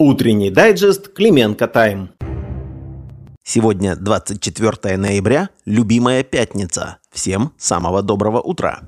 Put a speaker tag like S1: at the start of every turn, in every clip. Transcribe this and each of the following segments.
S1: Утренний дайджест Клименко Тайм.
S2: Сегодня 24 ноября, любимая пятница. Всем самого доброго утра.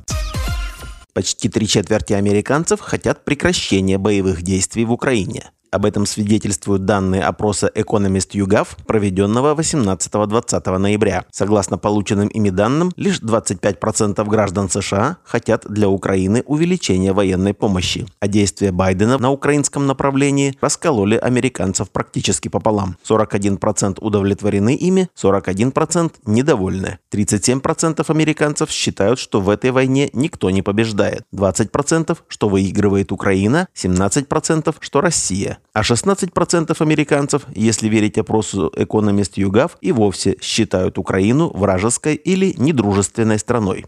S2: Почти три четверти американцев хотят прекращения боевых действий в Украине. Об этом свидетельствуют данные опроса Economist YouGov, проведенного 18-20 ноября. Согласно полученным ими данным, лишь 25% граждан США хотят для Украины увеличения военной помощи, а действия Байдена на украинском направлении раскололи американцев практически пополам. 41% удовлетворены ими, 41% недовольны. 37% американцев считают, что в этой войне никто не побеждает. 20% что выигрывает Украина, 17% что Россия а 16% американцев, если верить опросу Economist YouGov, и вовсе считают Украину вражеской или недружественной страной.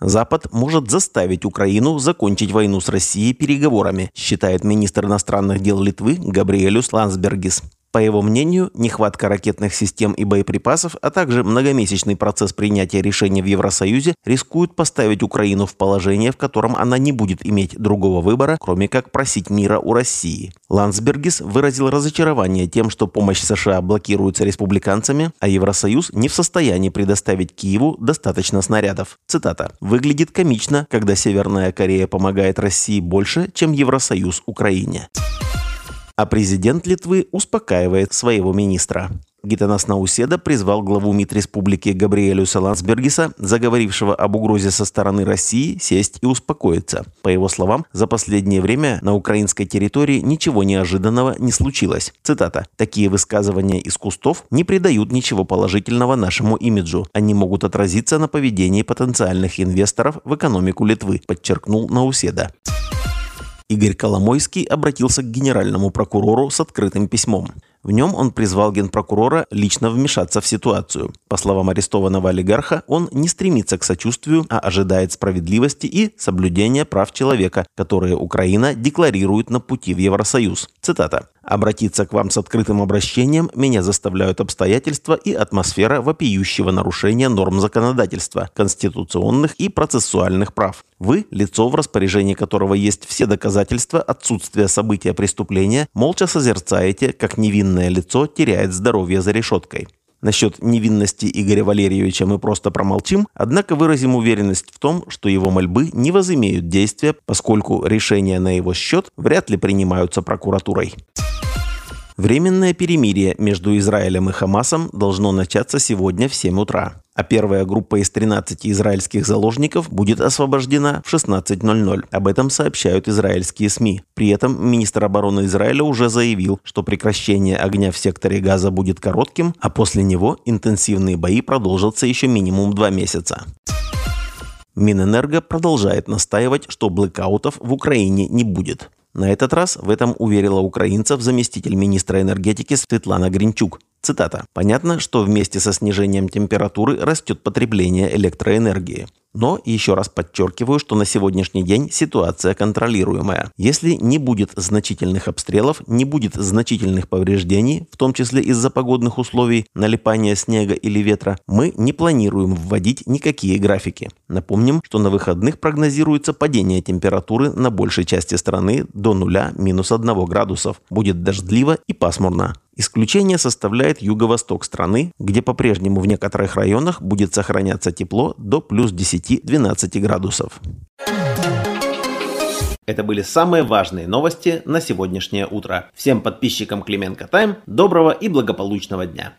S2: Запад может заставить Украину закончить войну с Россией переговорами, считает министр иностранных дел Литвы Габриэлюс Лансбергис. По его мнению, нехватка ракетных систем и боеприпасов, а также многомесячный процесс принятия решений в Евросоюзе рискуют поставить Украину в положение, в котором она не будет иметь другого выбора, кроме как просить мира у России. Ландсбергис выразил разочарование тем, что помощь США блокируется республиканцами, а Евросоюз не в состоянии предоставить Киеву достаточно снарядов. Цитата. «Выглядит комично, когда Северная Корея помогает России больше, чем Евросоюз Украине». А президент Литвы успокаивает своего министра. Гитанас Науседа призвал главу МИД республики Габриэлюса Лансбергиса, заговорившего об угрозе со стороны России, сесть и успокоиться. По его словам, за последнее время на украинской территории ничего неожиданного не случилось. Цитата. «Такие высказывания из кустов не придают ничего положительного нашему имиджу. Они могут отразиться на поведении потенциальных инвесторов в экономику Литвы», подчеркнул Науседа. Игорь Коломойский обратился к генеральному прокурору с открытым письмом. В нем он призвал генпрокурора лично вмешаться в ситуацию. По словам арестованного олигарха, он не стремится к сочувствию, а ожидает справедливости и соблюдения прав человека, которые Украина декларирует на пути в Евросоюз. Цитата. Обратиться к вам с открытым обращением меня заставляют обстоятельства и атмосфера вопиющего нарушения норм законодательства, конституционных и процессуальных прав. Вы – лицо, в распоряжении которого есть все доказательства отсутствия события преступления, молча созерцаете, как невинное лицо теряет здоровье за решеткой. Насчет невинности Игоря Валерьевича мы просто промолчим, однако выразим уверенность в том, что его мольбы не возымеют действия, поскольку решения на его счет вряд ли принимаются прокуратурой. Временное перемирие между Израилем и Хамасом должно начаться сегодня в 7 утра, а первая группа из 13 израильских заложников будет освобождена в 16.00. Об этом сообщают израильские СМИ. При этом министр обороны Израиля уже заявил, что прекращение огня в секторе Газа будет коротким, а после него интенсивные бои продолжатся еще минимум два месяца. Минэнерго продолжает настаивать, что блэкаутов в Украине не будет. На этот раз в этом уверила украинцев заместитель министра энергетики Светлана Гринчук. Цитата. «Понятно, что вместе со снижением температуры растет потребление электроэнергии. Но еще раз подчеркиваю, что на сегодняшний день ситуация контролируемая. Если не будет значительных обстрелов, не будет значительных повреждений, в том числе из-за погодных условий, налипания снега или ветра, мы не планируем вводить никакие графики. Напомним, что на выходных прогнозируется падение температуры на большей части страны до 0-1 градусов. Будет дождливо и пасмурно. Исключение составляет юго-восток страны, где по-прежнему в некоторых районах будет сохраняться тепло до плюс 10-12 градусов.
S1: Это были самые важные новости на сегодняшнее утро. Всем подписчикам Клименко Тайм доброго и благополучного дня.